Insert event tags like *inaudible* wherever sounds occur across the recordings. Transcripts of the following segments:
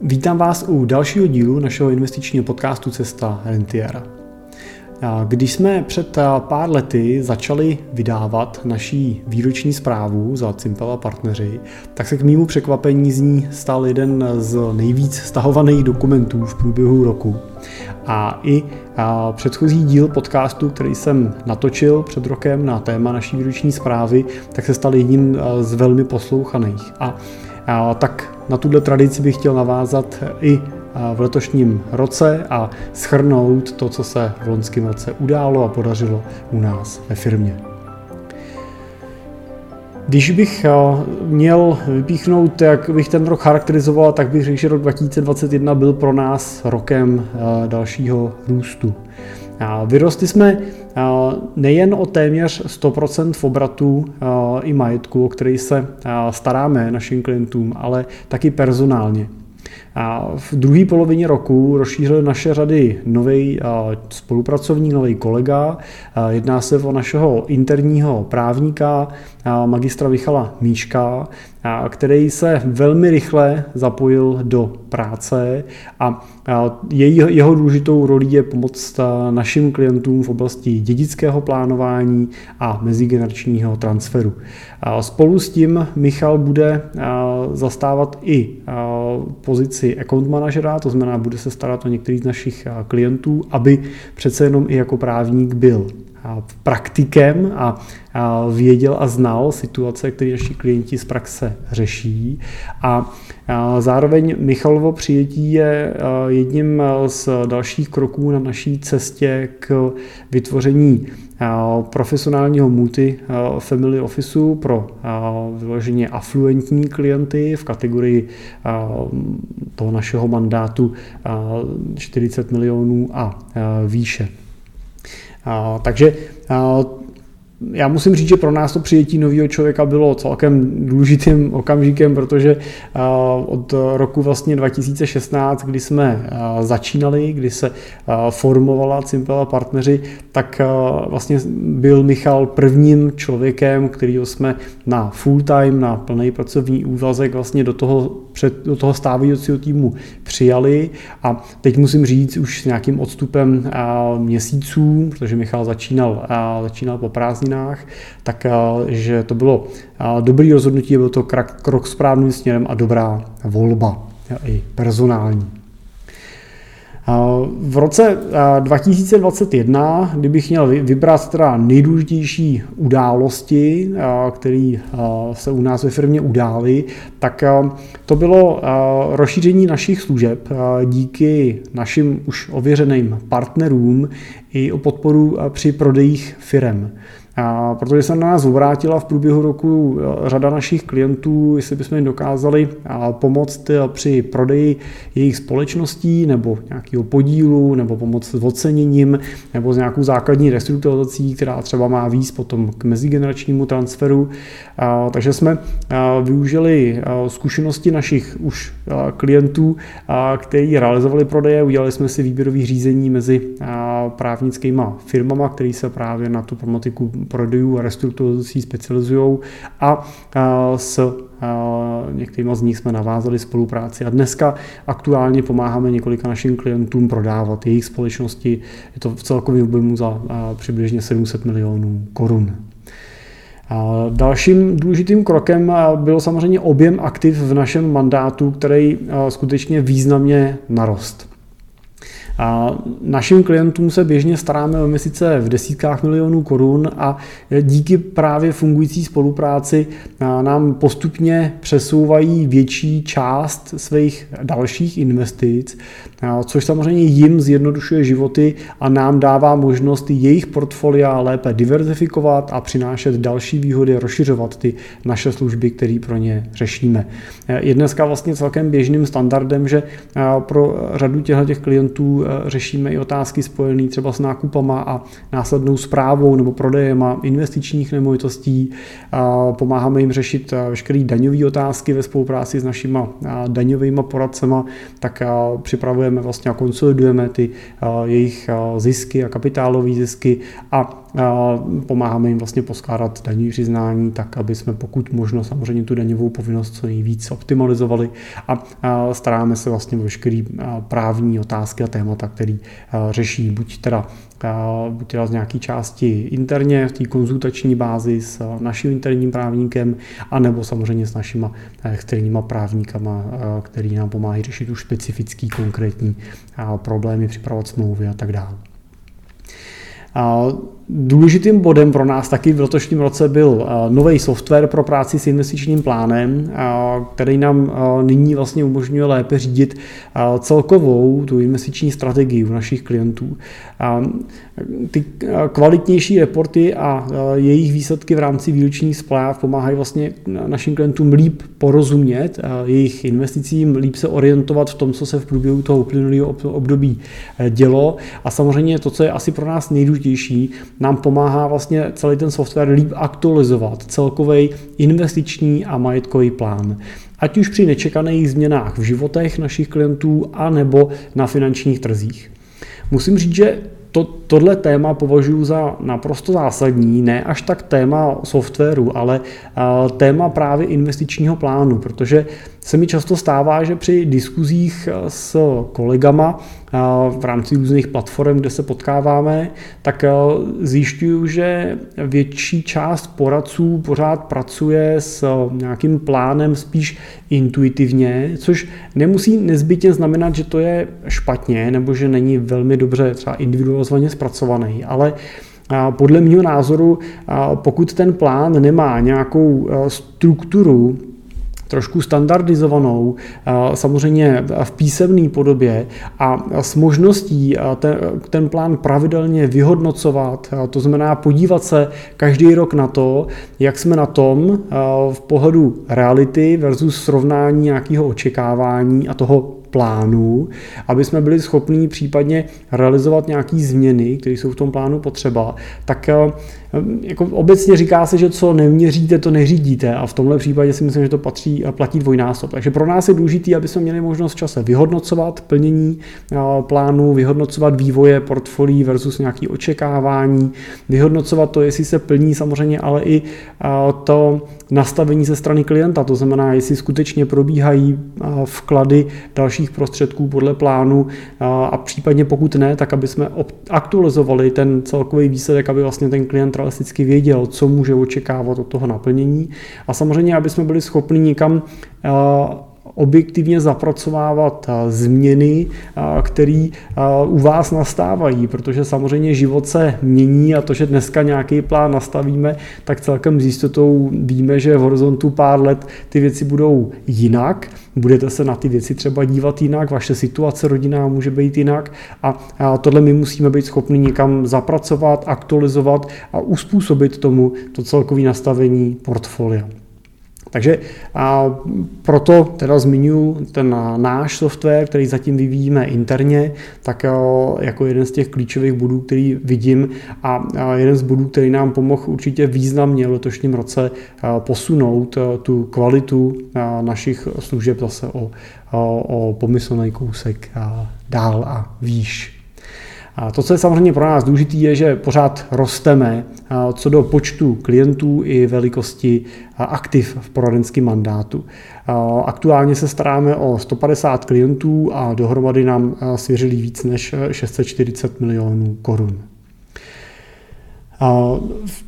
Vítám vás u dalšího dílu našeho investičního podcastu Cesta Rentiera. Když jsme před pár lety začali vydávat naší výroční zprávu za Cimpel a partneři, tak se k mýmu překvapení z ní stal jeden z nejvíc stahovaných dokumentů v průběhu roku. A i předchozí díl podcastu, který jsem natočil před rokem na téma naší výroční zprávy, tak se stal jedním z velmi poslouchaných. A tak na tuhle tradici bych chtěl navázat i v letošním roce a schrnout to, co se v loňském roce událo a podařilo u nás ve firmě. Když bych měl vypíchnout, jak bych ten rok charakterizoval, tak bych řekl, že rok 2021 byl pro nás rokem dalšího růstu. Vyrostli jsme nejen o téměř 100% v obratu i majetku, o který se staráme našim klientům, ale taky personálně. A v druhé polovině roku rozšířili naše řady nový spolupracovník, nový kolega. Jedná se o našeho interního právníka, magistra Vichala Míška, který se velmi rychle zapojil do práce a jeho důležitou rolí je pomoct našim klientům v oblasti dědického plánování a mezigeneračního transferu. Spolu s tím Michal bude zastávat i pozici account manažera, to znamená, bude se starat o některý z našich klientů, aby přece jenom i jako právník byl praktikem a věděl a znal situace, které naši klienti z praxe řeší. A zároveň Michalovo přijetí je jedním z dalších kroků na naší cestě k vytvoření profesionálního multi-family officeu pro vyloženě afluentní klienty v kategorii toho našeho mandátu 40 milionů a výše. Takže já musím říct, že pro nás to přijetí nového člověka bylo celkem důležitým okamžikem, protože od roku vlastně 2016, kdy jsme začínali, kdy se formovala Cimpel a partneři, tak vlastně byl Michal prvním člověkem, kterýho jsme na full time, na plný pracovní úvazek vlastně do toho, před, do toho stávajícího týmu přijali a teď musím říct už s nějakým odstupem měsíců, protože Michal začínal, začínal po prázdninách, tak že to bylo dobrý rozhodnutí, byl to krok správným směrem a dobrá volba i personální. V roce 2021, kdybych měl vybrat teda nejdůležitější události, které se u nás ve firmě udály, tak to bylo rozšíření našich služeb díky našim už ověřeným partnerům i o podporu při prodejích firem. A protože se na nás obrátila v průběhu roku eh, řada našich klientů, jestli bychom jim dokázali eh, pomoct eh, při prodeji jejich společností nebo nějakého podílu, nebo pomoct s oceněním, nebo s nějakou základní restrukturizací, která třeba má víc potom k mezigeneračnímu transferu. Takže jsme využili zkušenosti našich už klientů, kteří realizovali prodeje, udělali jsme si výběrový řízení mezi právnickými firmama, které se právě na tu problematiku prodejů a restrukturizací specializují a s některými z nich jsme navázali spolupráci a dneska aktuálně pomáháme několika našim klientům prodávat jejich společnosti. Je to v celkovém objemu za přibližně 700 milionů korun. Dalším důležitým krokem byl samozřejmě objem aktiv v našem mandátu, který skutečně významně narost. A našim klientům se běžně staráme o měsíce v desítkách milionů korun a díky právě fungující spolupráci nám postupně přesouvají větší část svých dalších investic, což samozřejmě jim zjednodušuje životy a nám dává možnost jejich portfolia lépe diverzifikovat a přinášet další výhody, rozšiřovat ty naše služby, které pro ně řešíme. Je dneska vlastně celkem běžným standardem, že pro řadu těchto klientů Eh, řešíme i otázky spojené třeba s nákupama a následnou zprávou nebo prodejem investičních nemovitostí. Pomáháme jim řešit eh, veškeré daňové otázky ve spolupráci s našimi eh, daňovými poradcema, tak připravujeme vlastně a konsolidujeme ty jejich zisky a kapitálové zisky a pomáháme jim vlastně poskládat daní přiznání tak, aby jsme pokud možno samozřejmě tu daňovou povinnost co nejvíc optimalizovali a staráme se vlastně veškerý právní otázky a témata, který řeší buď teda buď teda z nějaké části interně v té konzultační bázi s naším interním právníkem, anebo samozřejmě s našima externíma právníkama, který nám pomáhají řešit už specifický konkrétní problémy, připravovat smlouvy a tak dále. Důležitým bodem pro nás taky v letošním roce byl nový software pro práci s investičním plánem, který nám nyní vlastně umožňuje lépe řídit celkovou tu investiční strategii u našich klientů. Ty kvalitnější reporty a jejich výsledky v rámci výročních zpráv pomáhají vlastně našim klientům líp porozumět jejich investicím, líp se orientovat v tom, co se v průběhu toho uplynulého období dělo. A samozřejmě to, co je asi pro nás nejdůležitější, nám pomáhá vlastně celý ten software líp aktualizovat celkový investiční a majetkový plán. Ať už při nečekaných změnách v životech našich klientů, anebo na finančních trzích. Musím říct, že to, tohle téma považuji za naprosto zásadní, ne až tak téma softwaru, ale téma právě investičního plánu, protože se mi často stává, že při diskuzích s kolegama v rámci různých platform, kde se potkáváme, tak zjišťuju, že větší část poradců pořád pracuje s nějakým plánem spíš intuitivně, což nemusí nezbytně znamenat, že to je špatně nebo že není velmi dobře třeba individualizovaně zpracovaný, ale podle mého názoru, pokud ten plán nemá nějakou strukturu, trošku standardizovanou, samozřejmě v písemné podobě a s možností ten, ten plán pravidelně vyhodnocovat, to znamená podívat se každý rok na to, jak jsme na tom v pohledu reality versus srovnání nějakého očekávání a toho plánu, aby jsme byli schopni případně realizovat nějaké změny, které jsou v tom plánu potřeba, tak eh, jako obecně říká se, že co neměříte, to neřídíte a v tomhle případě si myslím, že to patří a platí dvojnásob. Takže pro nás je důležité, aby jsme měli možnost čase vyhodnocovat plnění eh, plánu, vyhodnocovat vývoje portfolií versus nějaké očekávání, vyhodnocovat to, jestli se plní samozřejmě, ale i eh, to nastavení ze strany klienta, to znamená, jestli skutečně probíhají vklady dalších prostředků podle plánu a případně pokud ne, tak aby jsme aktualizovali ten celkový výsledek, aby vlastně ten klient realisticky věděl, co může očekávat od toho naplnění. A samozřejmě, aby jsme byli schopni někam objektivně zapracovávat změny, které u vás nastávají, protože samozřejmě život se mění a to, že dneska nějaký plán nastavíme, tak celkem s jistotou víme, že v horizontu pár let ty věci budou jinak, budete se na ty věci třeba dívat jinak, vaše situace rodinná může být jinak a tohle my musíme být schopni někam zapracovat, aktualizovat a uspůsobit tomu to celkové nastavení portfolia. Takže a proto teda zmiňuji ten náš software, který zatím vyvíjíme interně, tak jako jeden z těch klíčových bodů, který vidím a jeden z bodů, který nám pomohl určitě významně v letošním roce posunout tu kvalitu našich služeb zase o, o, o pomyslný kousek dál a výš. A to, co je samozřejmě pro nás důležité, je, že pořád rosteme co do počtu klientů i velikosti aktiv v poradenském mandátu. Aktuálně se staráme o 150 klientů a dohromady nám svěřili víc než 640 milionů korun.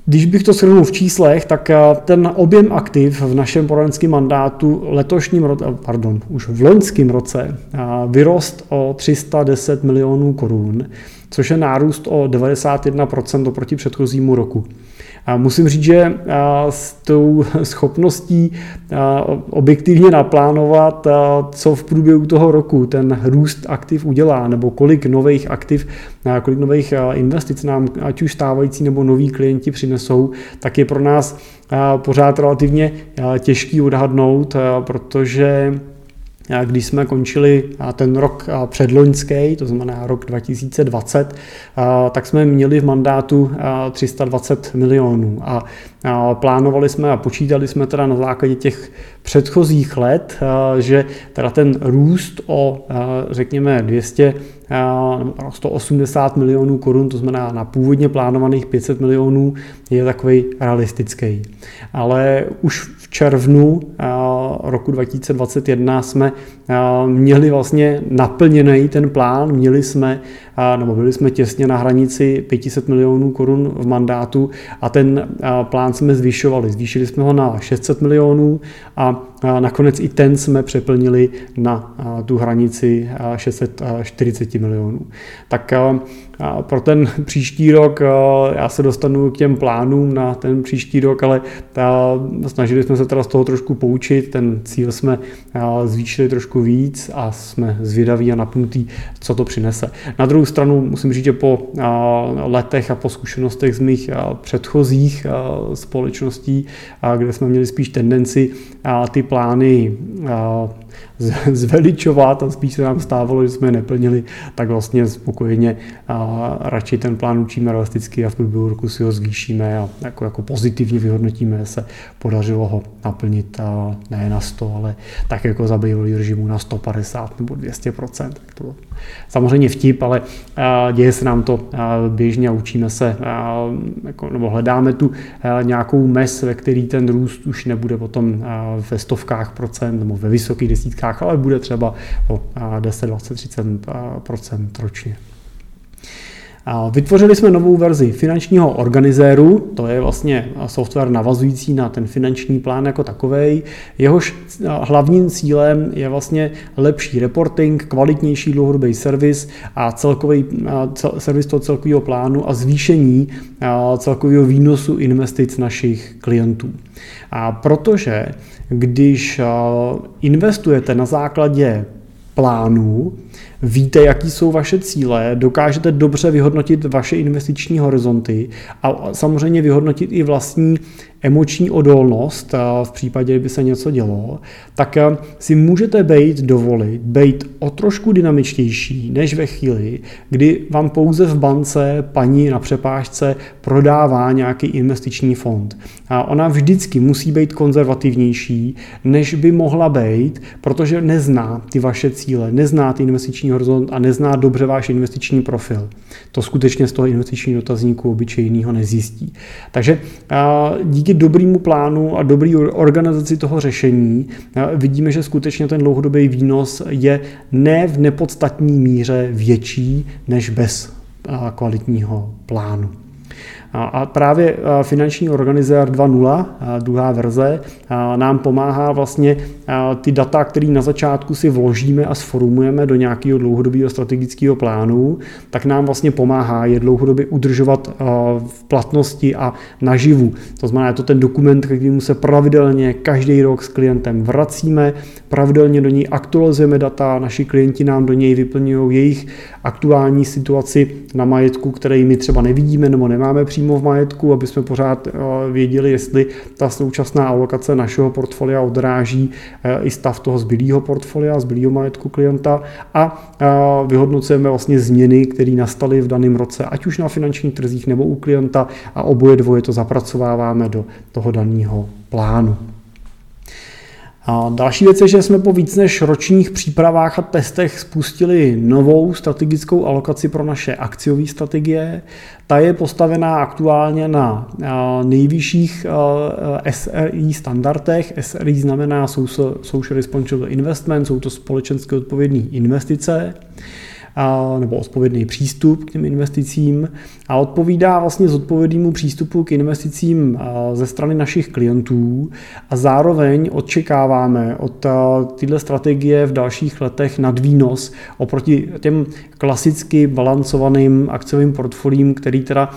Když bych to shrnul v číslech, tak ten objem aktiv v našem poradenském mandátu letošním roce, pardon, už v loňském roce vyrost o 310 milionů korun, což je nárůst o 91% oproti předchozímu roku. A musím říct, že s tou schopností objektivně naplánovat, co v průběhu toho roku ten růst aktiv udělá, nebo kolik nových aktiv, kolik nových investic nám ať už stávající nebo noví klienti přinesou, tak je pro nás pořád relativně těžký odhadnout, protože když jsme končili ten rok předloňský, to znamená rok 2020, tak jsme měli v mandátu 320 milionů a plánovali jsme a počítali jsme teda na základě těch předchozích let, že teda ten růst o řekněme 200 180 milionů korun, to znamená na původně plánovaných 500 milionů, je takový realistický. Ale už červnu roku 2021 jsme měli vlastně naplněný ten plán, měli jsme, nebo byli jsme těsně na hranici 500 milionů korun v mandátu a ten plán jsme zvyšovali. Zvýšili jsme ho na 600 milionů a nakonec i ten jsme přeplnili na tu hranici 640 milionů. Tak pro ten příští rok já se dostanu k těm plánům na ten příští rok, ale snažili jsme se teda z toho trošku poučit, ten cíl jsme zvýšili trošku víc a jsme zvědaví a napnutí, co to přinese. Na druhou stranu musím říct, že po letech a po zkušenostech z mých předchozích společností, kde jsme měli spíš tendenci ty plány zveličovat a spíš se nám stávalo, že jsme neplnili, tak vlastně spokojeně a radši ten plán učíme realisticky a v průběhu roku si ho zvýšíme a jako, jako pozitivně vyhodnotíme, se podařilo ho naplnit a ne na 100, ale tak jako za bývalý režimu na 150 nebo 200 Tak to samozřejmě vtip, ale děje se nám to běžně a učíme se, jako, nebo hledáme tu nějakou mes, ve který ten růst už nebude potom ve stovkách procent nebo ve vysokých desítkách, ale bude třeba o 10, 20, 30 procent ročně. Vytvořili jsme novou verzi finančního organizéru, to je vlastně software navazující na ten finanční plán jako takový. Jehož hlavním cílem je vlastně lepší reporting, kvalitnější dlouhodobý servis a celkový cel, servis toho celkového plánu a zvýšení celkového výnosu investic našich klientů. A protože když investujete na základě plánů, víte, jaký jsou vaše cíle, dokážete dobře vyhodnotit vaše investiční horizonty a samozřejmě vyhodnotit i vlastní emoční odolnost v případě, kdyby se něco dělo, tak eh, si můžete být dovolit, být o trošku dynamičtější než ve chvíli, kdy vám pouze v bance paní na přepážce prodává nějaký investiční fond. A ona vždycky musí být konzervativnější, než by mohla být, protože nezná ty vaše cíle, nezná ty investiční horizont a nezná dobře váš investiční profil. To skutečně z toho investičního dotazníku obyčejného nezjistí. Takže díky dobrému plánu a dobrý organizaci toho řešení vidíme, že skutečně ten dlouhodobý výnos je ne v nepodstatní míře větší než bez kvalitního plánu. A právě finanční organizér 2.0, druhá verze, nám pomáhá vlastně ty data, které na začátku si vložíme a sformujeme do nějakého dlouhodobého strategického plánu, tak nám vlastně pomáhá je dlouhodobě udržovat v platnosti a naživu. To znamená, je to ten dokument, kterému se pravidelně každý rok s klientem vracíme, pravidelně do něj aktualizujeme data, naši klienti nám do něj vyplňují jejich aktuální situaci na majetku, který my třeba nevidíme nebo nemáme přímo v majetku, aby jsme pořád věděli, jestli ta současná alokace našeho portfolia odráží Eh, i stav toho zbylého portfolia, zbylého majetku klienta a eh, vyhodnocujeme vlastně změny, které nastaly v daném roce, ať už na finančních trzích nebo u klienta a oboje dvoje to zapracováváme do toho daného plánu. A další věc je, že jsme po víc než ročních přípravách a testech spustili novou strategickou alokaci pro naše akciové strategie. Ta je postavená aktuálně na nejvyšších SRI standardech. SRI znamená Social Responsible Investment, jsou to společensky odpovědné investice nebo odpovědný přístup k těm investicím a odpovídá vlastně zodpovědnému přístupu k investicím ze strany našich klientů a zároveň očekáváme od tyhle strategie v dalších letech nadvýnos oproti těm klasicky balancovaným akciovým portfolím, který teda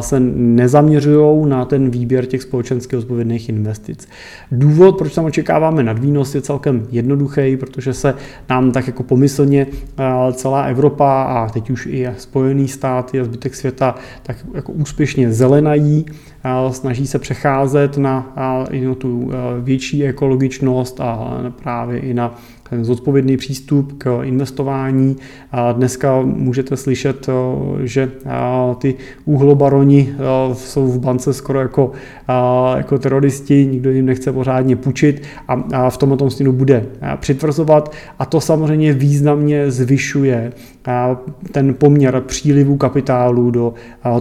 se nezaměřují na ten výběr těch společensky odpovědných investic. Důvod, proč tam očekáváme nadvýnos, je celkem jednoduchý, protože se nám tak jako pomyslně celá Evropa a teď už i Spojený státy a zbytek světa tak jako úspěšně zelenají, snaží se přecházet na, na tu větší ekologičnost a právě i na zodpovědný přístup k investování. A dneska můžete slyšet, že ty úhlobaroni jsou v bance skoro jako, jako teroristi, nikdo jim nechce pořádně půjčit a v tomto stínu bude přitvrzovat a to samozřejmě významně zvyšuje ten poměr přílivu kapitálu do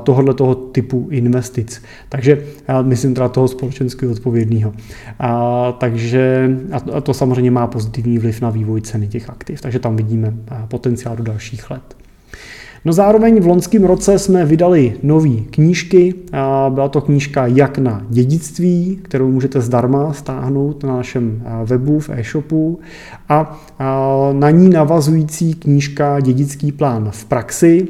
tohoto toho typu investic. Takže myslím teda toho společensky odpovědného. Takže a to samozřejmě má pozitivní na vývoj ceny těch aktiv, takže tam vidíme potenciál do dalších let. No zároveň v loňském roce jsme vydali nové knížky. Byla to knížka Jak na dědictví, kterou můžete zdarma stáhnout na našem webu v e-shopu a na ní navazující knížka Dědický plán v praxi,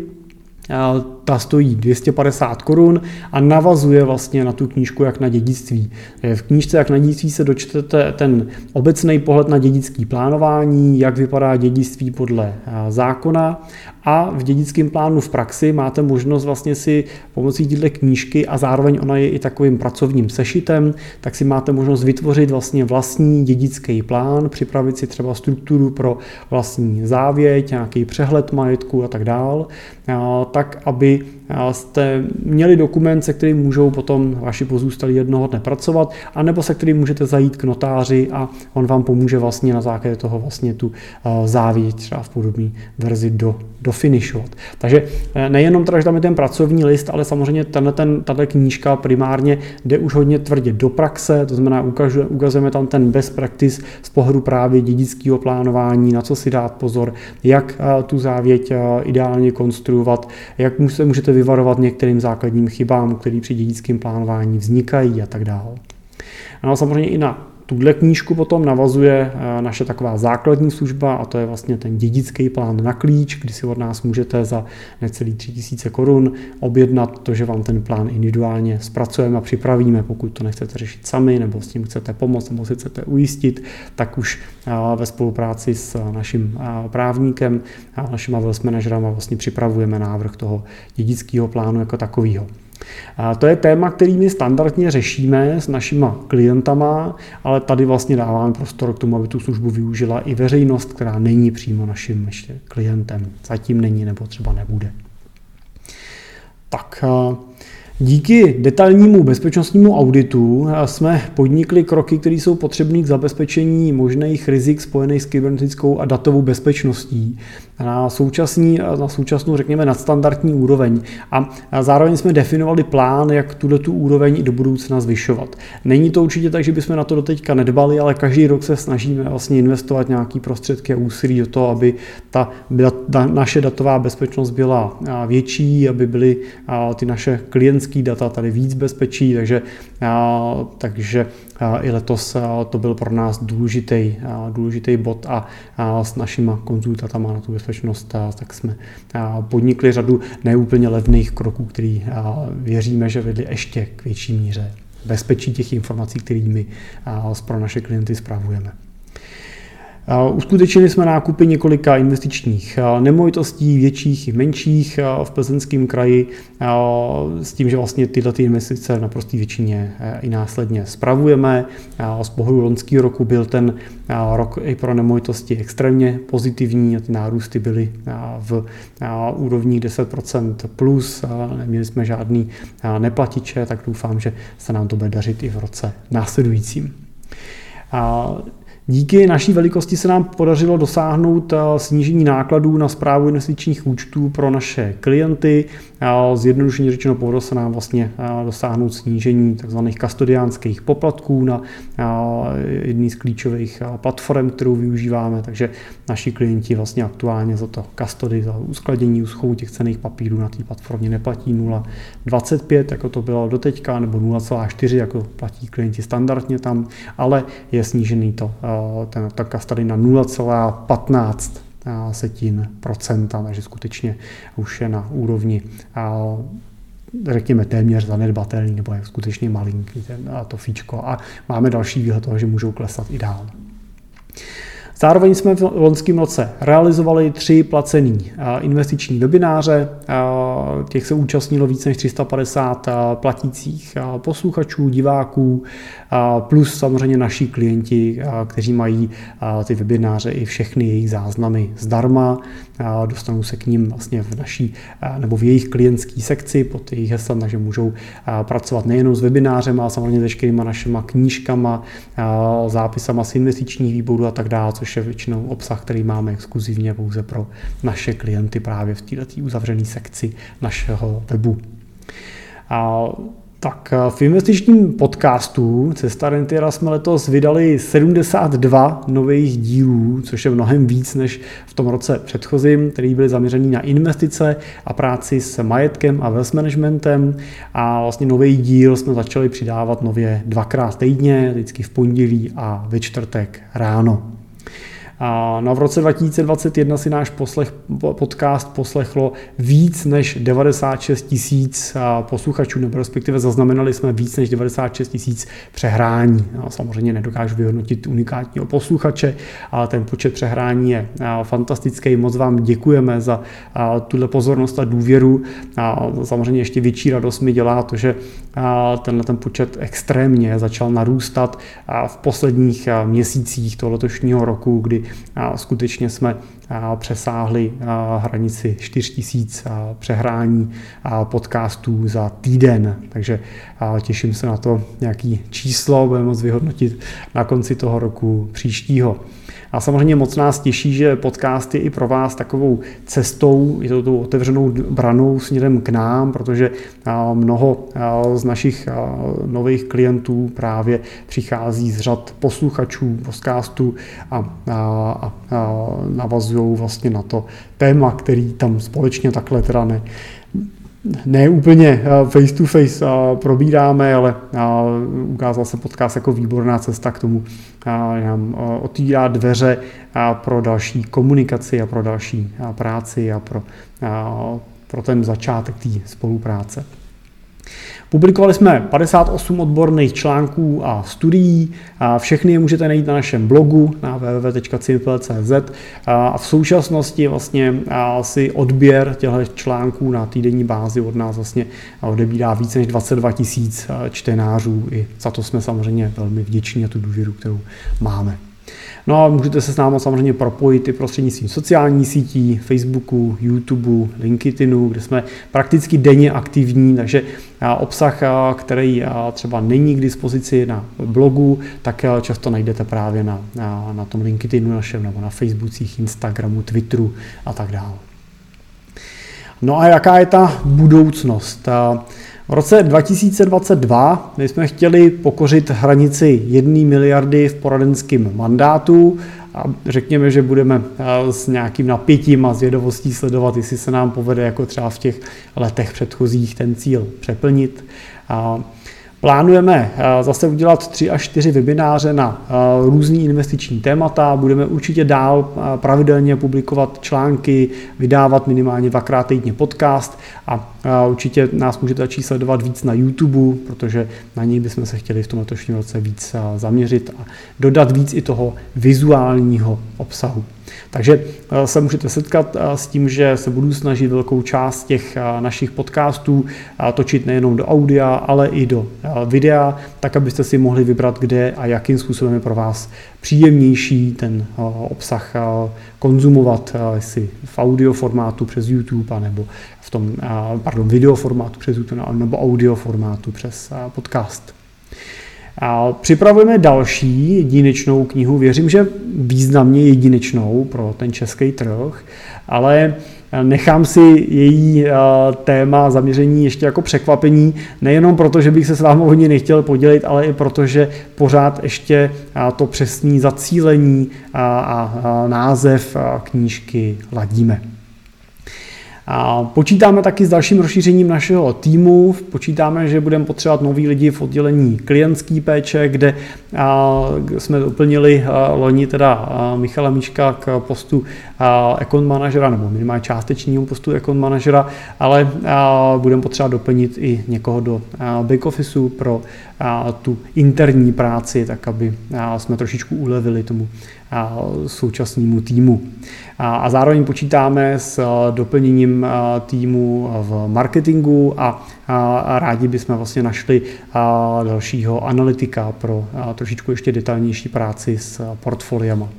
ta stojí 250 korun a navazuje vlastně na tu knížku jak na dědictví. V knížce jak na dědictví se dočtete ten obecný pohled na dědický plánování, jak vypadá dědictví podle zákona a v dědickém plánu v praxi máte možnost vlastně si pomocí této knížky a zároveň ona je i takovým pracovním sešitem, tak si máte možnost vytvořit vlastně vlastní dědický plán, připravit si třeba strukturu pro vlastní závěť, nějaký přehled majetku a tak dál, tak aby be jste měli dokument, se kterým můžou potom vaši pozůstalí jednoho dne pracovat, anebo se kterým můžete zajít k notáři a on vám pomůže vlastně na základě toho vlastně tu závěť třeba v podobné verzi do, dofinišovat. Takže e, nejenom teda, že tam je ten pracovní list, ale samozřejmě tenhle, ten, tato knížka primárně jde už hodně tvrdě do praxe, to znamená ukazuje, ukazujeme tam ten best practice z pohledu právě dědického plánování, na co si dát pozor, jak tu závěť ideálně konstruovat, jak se můžete vyvarovat některým základním chybám, které při dědickém plánování vznikají a tak dále. A samozřejmě i na tuhle knížku potom navazuje eh, naše taková základní služba a to je vlastně ten dědický plán na klíč, kdy si od nás můžete za necelý 3000 korun objednat to, že vám ten plán individuálně zpracujeme a připravíme, pokud to nechcete řešit sami nebo s tím chcete pomoct nebo si chcete ujistit, tak už eh, ve spolupráci s naším eh, právníkem a našima wealth manažerama vlastně připravujeme návrh toho dědického plánu jako takového. A to je téma, který my standardně řešíme s našima klientama, ale tady vlastně dáváme prostor k tomu, aby tu službu využila i veřejnost, která není přímo naším klientem. Zatím není nebo třeba nebude. Tak Díky detailnímu bezpečnostnímu auditu jsme podnikli kroky, které jsou potřebné k zabezpečení možných rizik spojených s kybernetickou a datovou bezpečností na, současní, na současnou, řekněme, nadstandardní úroveň. A zároveň jsme definovali plán, jak tuto tu úroveň i do budoucna zvyšovat. Není to určitě tak, že bychom na to doteďka nedbali, ale každý rok se snažíme vlastně investovat nějaký prostředky a úsilí do toho, aby ta, ta naše datová bezpečnost byla větší, aby byly ty naše klientské data tady víc bezpečí, takže, takže i letos to byl pro nás důležitý, důležitý bod a s našimi konzultantama na tu bezpečnost tak jsme podnikli řadu neúplně levných kroků, který věříme, že vedli ještě k větší míře bezpečí těch informací, kterými pro naše klienty zpravujeme. Uskutečnili jsme nákupy několika investičních nemovitostí, větších i menších v Plzeňském kraji, s tím, že vlastně tyhle ty investice v naprosté většině i následně spravujeme. Z pohledu loňského roku byl ten rok i pro nemovitosti extrémně pozitivní a ty nárůsty byly v úrovních 10% plus, neměli jsme žádný neplatiče, tak doufám, že se nám to bude dařit i v roce následujícím. Díky naší velikosti se nám podařilo dosáhnout eh, snížení nákladů na zprávu investičních účtů pro naše klienty. Zjednodušeně řečeno povedlo se nám vlastně eh, dosáhnout snížení tzv. kastodiánských poplatků na eh, jedný z klíčových platform, kterou využíváme, takže naši klienti vlastně aktuálně za to kastody, za uskladění uschovu těch cených papírů na té platformě neplatí 0,25, jako to bylo doteďka, nebo 0,4, jako platí klienti standardně tam, ale je snížený to ten, ta na 0,15 setin procenta, takže skutečně už je na úrovni řekněme téměř zanedbatelný nebo je skutečně malinký ten, to fíčko a máme další výhled toho, že můžou klesat i dál. Zároveň jsme v loňském roce realizovali tři placený investiční webináře, těch se účastnilo více než 350 platících posluchačů, diváků, plus samozřejmě naši klienti, kteří mají ty webináře i všechny jejich záznamy zdarma. Dostanou se k ním vlastně v naší nebo v jejich klientské sekci pod jejich heslem, takže můžou pracovat nejenom s webinářem, ale samozřejmě s veškerýma našima knížkama, zápisama z investičních výborů a tak dále, což je většinou obsah, který máme exkluzivně pouze pro naše klienty právě v této uzavřené sekci našeho webu. A tak eh, v investičním podcastu Cesta Rentiera jsme letos vydali 72 nových dílů, což je mnohem víc než v tom roce předchozím, který byly zaměřený na investice a práci s majetkem a wealth managementem. A vlastně nový díl jsme začali přidávat nově dvakrát týdně, vždycky v pondělí a ve čtvrtek ráno. No v roce 2021 si náš poslech, podcast poslechlo víc než 96 tisíc posluchačů, nebo respektive zaznamenali jsme víc než 96 tisíc přehrání. No, samozřejmě nedokážu vyhodnotit unikátního posluchače, ale ten počet přehrání je fantastický. Moc vám děkujeme za tuhle pozornost a důvěru. A samozřejmě ještě větší radost mi dělá to, že tenhle ten počet extrémně začal narůstat v posledních měsících toho letošního roku, kdy skutečně jsme přesáhli hranici 4000 přehrání podcastů za týden, takže těším se na to, jaký číslo budeme moct vyhodnotit na konci toho roku příštího. A samozřejmě moc nás těší, že podcast je i pro vás takovou cestou, je to tou otevřenou branou směrem k nám, protože mnoho z našich nových klientů právě přichází z řad posluchačů podcastu a, a, a, navazují vlastně na to téma, který tam společně takhle teda ne, ne úplně eh, face to face eh, probíráme, ale eh, ukázal se podcast jako výborná cesta k tomu, že nám otvírá dveře pro další komunikaci a pro další práci a pro, pro ten začátek té spolupráce. Publikovali jsme 58 odborných článků a studií. A všechny je můžete najít na našem blogu na www.cimple.cz a v současnosti vlastně asi odběr těchto článků na týdenní bázi od nás vlastně odebírá více než 22 tisíc čtenářů. I za to jsme samozřejmě velmi vděční a tu důvěru, kterou máme. No a můžete se s námi samozřejmě propojit i prostřednictvím sociálních sítí, Facebooku, YouTubeu, LinkedInu, kde jsme prakticky denně aktivní, takže obsah, který třeba není k dispozici na blogu, tak často najdete právě na, na, na tom LinkedInu našem nebo na Facebookích, Instagramu, Twitteru a tak dále. No a jaká je ta budoucnost? V roce 2022 my jsme chtěli pokořit hranici 1 miliardy v poradenském mandátu a řekněme, že budeme eh, s nějakým napětím a zvědavostí sledovat, jestli se nám povede jako třeba v těch letech předchozích ten cíl přeplnit. Plánujeme eh, zase udělat tři až čtyři webináře na eh, různý investiční témata. Budeme určitě dál eh, pravidelně publikovat články, vydávat minimálně dvakrát týdně podcast a určitě nás můžete začít sledovat víc na YouTube, protože na něj bychom se chtěli v tom letošním roce víc zaměřit a dodat víc i toho vizuálního obsahu. Takže eh, se můžete setkat eh, s tím, že se budu snažit velkou část těch eh, našich podcastů točit nejenom do audia, ale i do videa, tak abyste si mohli vybrat, kde a jakým způsobem je pro vás příjemnější ten obsah konzumovat, jestli v audio formátu přes YouTube, nebo v tom, pardon, video formátu přes YouTube, nebo audio formátu přes podcast. A připravujeme další jedinečnou knihu, věřím, že významně jedinečnou pro ten český trh, ale nechám si její téma zaměření ještě jako překvapení, nejenom proto, že bych se s vámi hodně nechtěl podělit, ale i proto, že pořád ještě to přesní zacílení a název knížky ladíme. A počítáme taky s dalším rozšířením našeho týmu. Počítáme, že budeme potřebovat nový lidi v oddělení klientský péče, kde jsme doplnili loni teda Michala Míška k postu account manažera, nebo minimálně částečního postu account manažera, ale budeme potřebovat doplnit i někoho do back officeu pro tu interní práci, tak aby jsme trošičku ulevili tomu současnému týmu. A zároveň počítáme s doplněním týmu v marketingu a rádi bychom vlastně našli dalšího analytika pro trošičku ještě detailnější práci s portfoliama.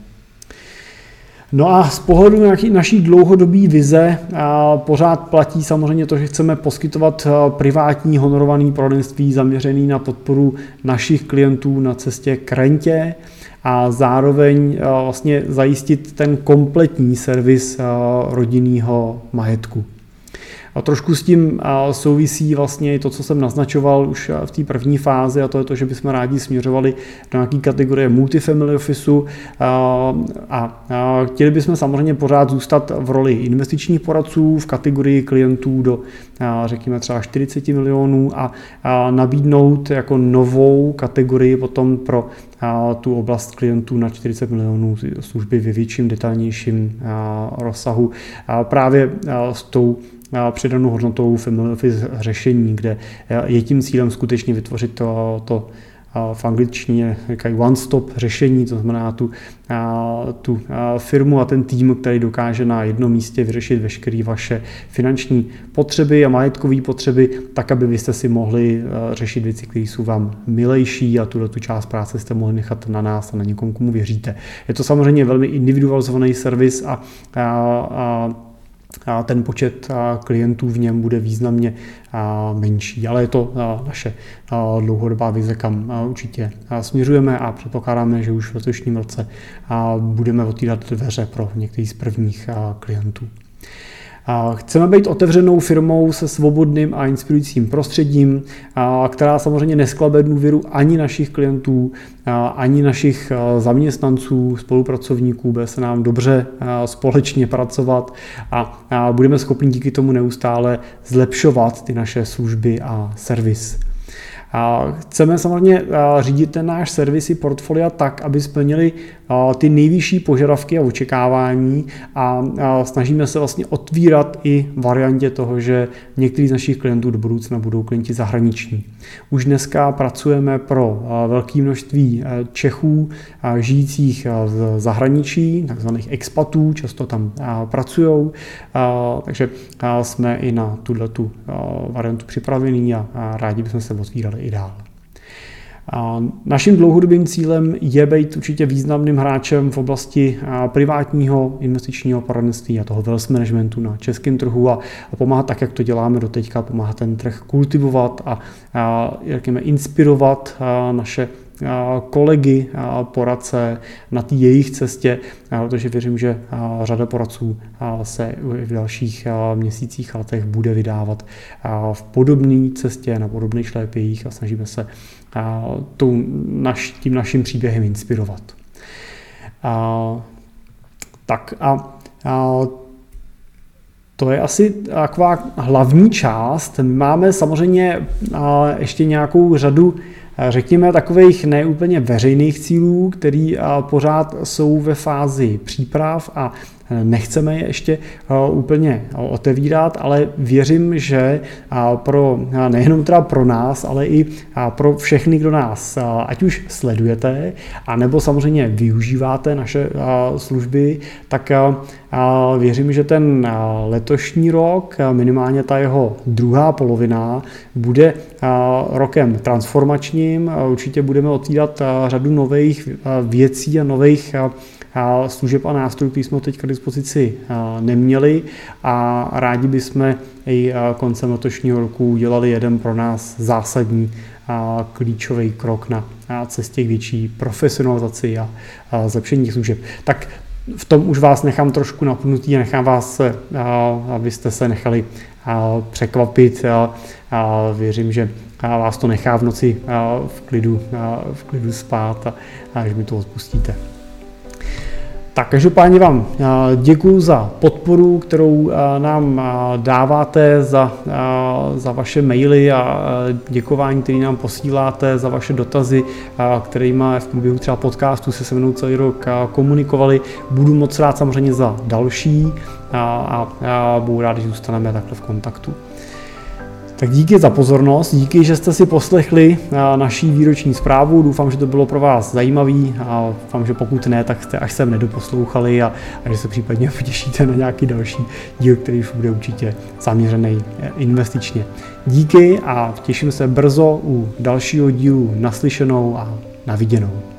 No a z pohledu naší dlouhodobé vize pořád platí samozřejmě to, že chceme poskytovat privátní honorovaný poradenství zaměřený na podporu našich klientů na cestě k rentě a zároveň vlastně zajistit ten kompletní servis rodinného majetku. A trošku s tím souvisí vlastně to, co jsem naznačoval už v té první fázi, a to je to, že bychom rádi směřovali do nějaké kategorie multifamily officeu a, chtěli bychom samozřejmě pořád zůstat v roli investičních poradců v kategorii klientů do, řekněme, třeba 40 milionů a, nabídnout jako novou kategorii potom pro tu oblast klientů na 40 milionů služby ve větším, detailnějším rozsahu. Právě s tou přidanou hodnotou Family Office řešení, kde je tím cílem skutečně vytvořit to, to v angličtině říkají one-stop řešení, to znamená tu, tu firmu a ten tým, který dokáže na jednom místě vyřešit veškeré vaše finanční potřeby a majetkové potřeby, tak, aby vy jste si mohli řešit věci, které jsou vám milejší a tuhle tu část práce jste mohli nechat na nás a na někom, komu věříte. Je to samozřejmě velmi individualizovaný servis a, a a ten počet klientů v něm bude významně menší. Ale je to naše dlouhodobá vize, kam určitě směřujeme a předpokládáme, že už v letošním roce budeme otvírat dveře pro některý z prvních klientů. Chceme být otevřenou firmou se svobodným a inspirujícím prostředím, která samozřejmě nesklabe důvěru ani našich klientů, ani našich zaměstnanců, spolupracovníků, bude se nám dobře společně pracovat a budeme schopni díky tomu neustále zlepšovat ty naše služby a servis. Chceme samozřejmě řídit ten náš servis i portfolia tak, aby splnili ty nejvyšší požadavky a očekávání a snažíme se vlastně otvírat i variantě toho, že některý z našich klientů do budoucna budou klienti zahraniční. Už dneska pracujeme pro velké množství Čechů žijících v zahraničí, takzvaných expatů, často tam pracují, takže jsme i na tuto variantu připravení a rádi bychom se otvírali i dál. Naším dlouhodobým cílem je být určitě významným hráčem v oblasti privátního investičního poradenství a toho wealth managementu na českém trhu a, pomáhat tak, jak to děláme do teďka, pomáhat ten trh kultivovat a, a jakými inspirovat naše kolegy, poradce na té jejich cestě, protože věřím, že řada poradců se v dalších měsících a letech bude vydávat v podobné cestě, na podobných šlépějích a snažíme se tím naším příběhem inspirovat. Tak a to je asi taková hlavní část. My máme samozřejmě ještě nějakou řadu řekněme, takových neúplně veřejných cílů, které pořád jsou ve fázi příprav a Nechceme je ještě eh, úplně otevírat, ale věřím, že eh, pro, eh, nejenom teda pro nás, ale i pro všechny, kdo nás ať už sledujete, anebo samozřejmě využíváte naše služby, tak věřím, že ten letošní rok, minimálně ta jeho druhá polovina, bude rokem transformačním. Určitě budeme otvírat řadu nových věcí a nových služeb a nástrojů, které jsme teď k dispozici neměli a rádi bychom i koncem letošního roku udělali jeden pro nás zásadní klíčový krok na cestě k větší profesionalizaci a zlepšení služeb. Tak v tom už vás nechám trošku napnutý a nechám vás, abyste se nechali překvapit. Věřím, že vás to nechá v noci v klidu, v klidu spát a že mi to odpustíte. Tak každopádně vám eh, děkuji za podporu, kterou eh, nám eh, dáváte, za, za vaše maily a děkování, které nám posíláte, za vaše dotazy, kterými v průběhu třeba podcastu se se mnou celý rok komunikovali. Budu moc rád samozřejmě za další a, a, a budu rád, že zůstaneme takhle v kontaktu. Tak díky za pozornost, díky, že jste si poslechli naší výroční zprávu. Doufám, že to bylo pro vás zajímavý a doufám, že pokud ne, tak jste až sem nedoposlouchali a, a že se případně *laughs* potěšíte na nějaký další díl, který už bude určitě zaměřený eh, investičně. Díky a těším se brzo u dalšího dílu naslyšenou a na viděnou.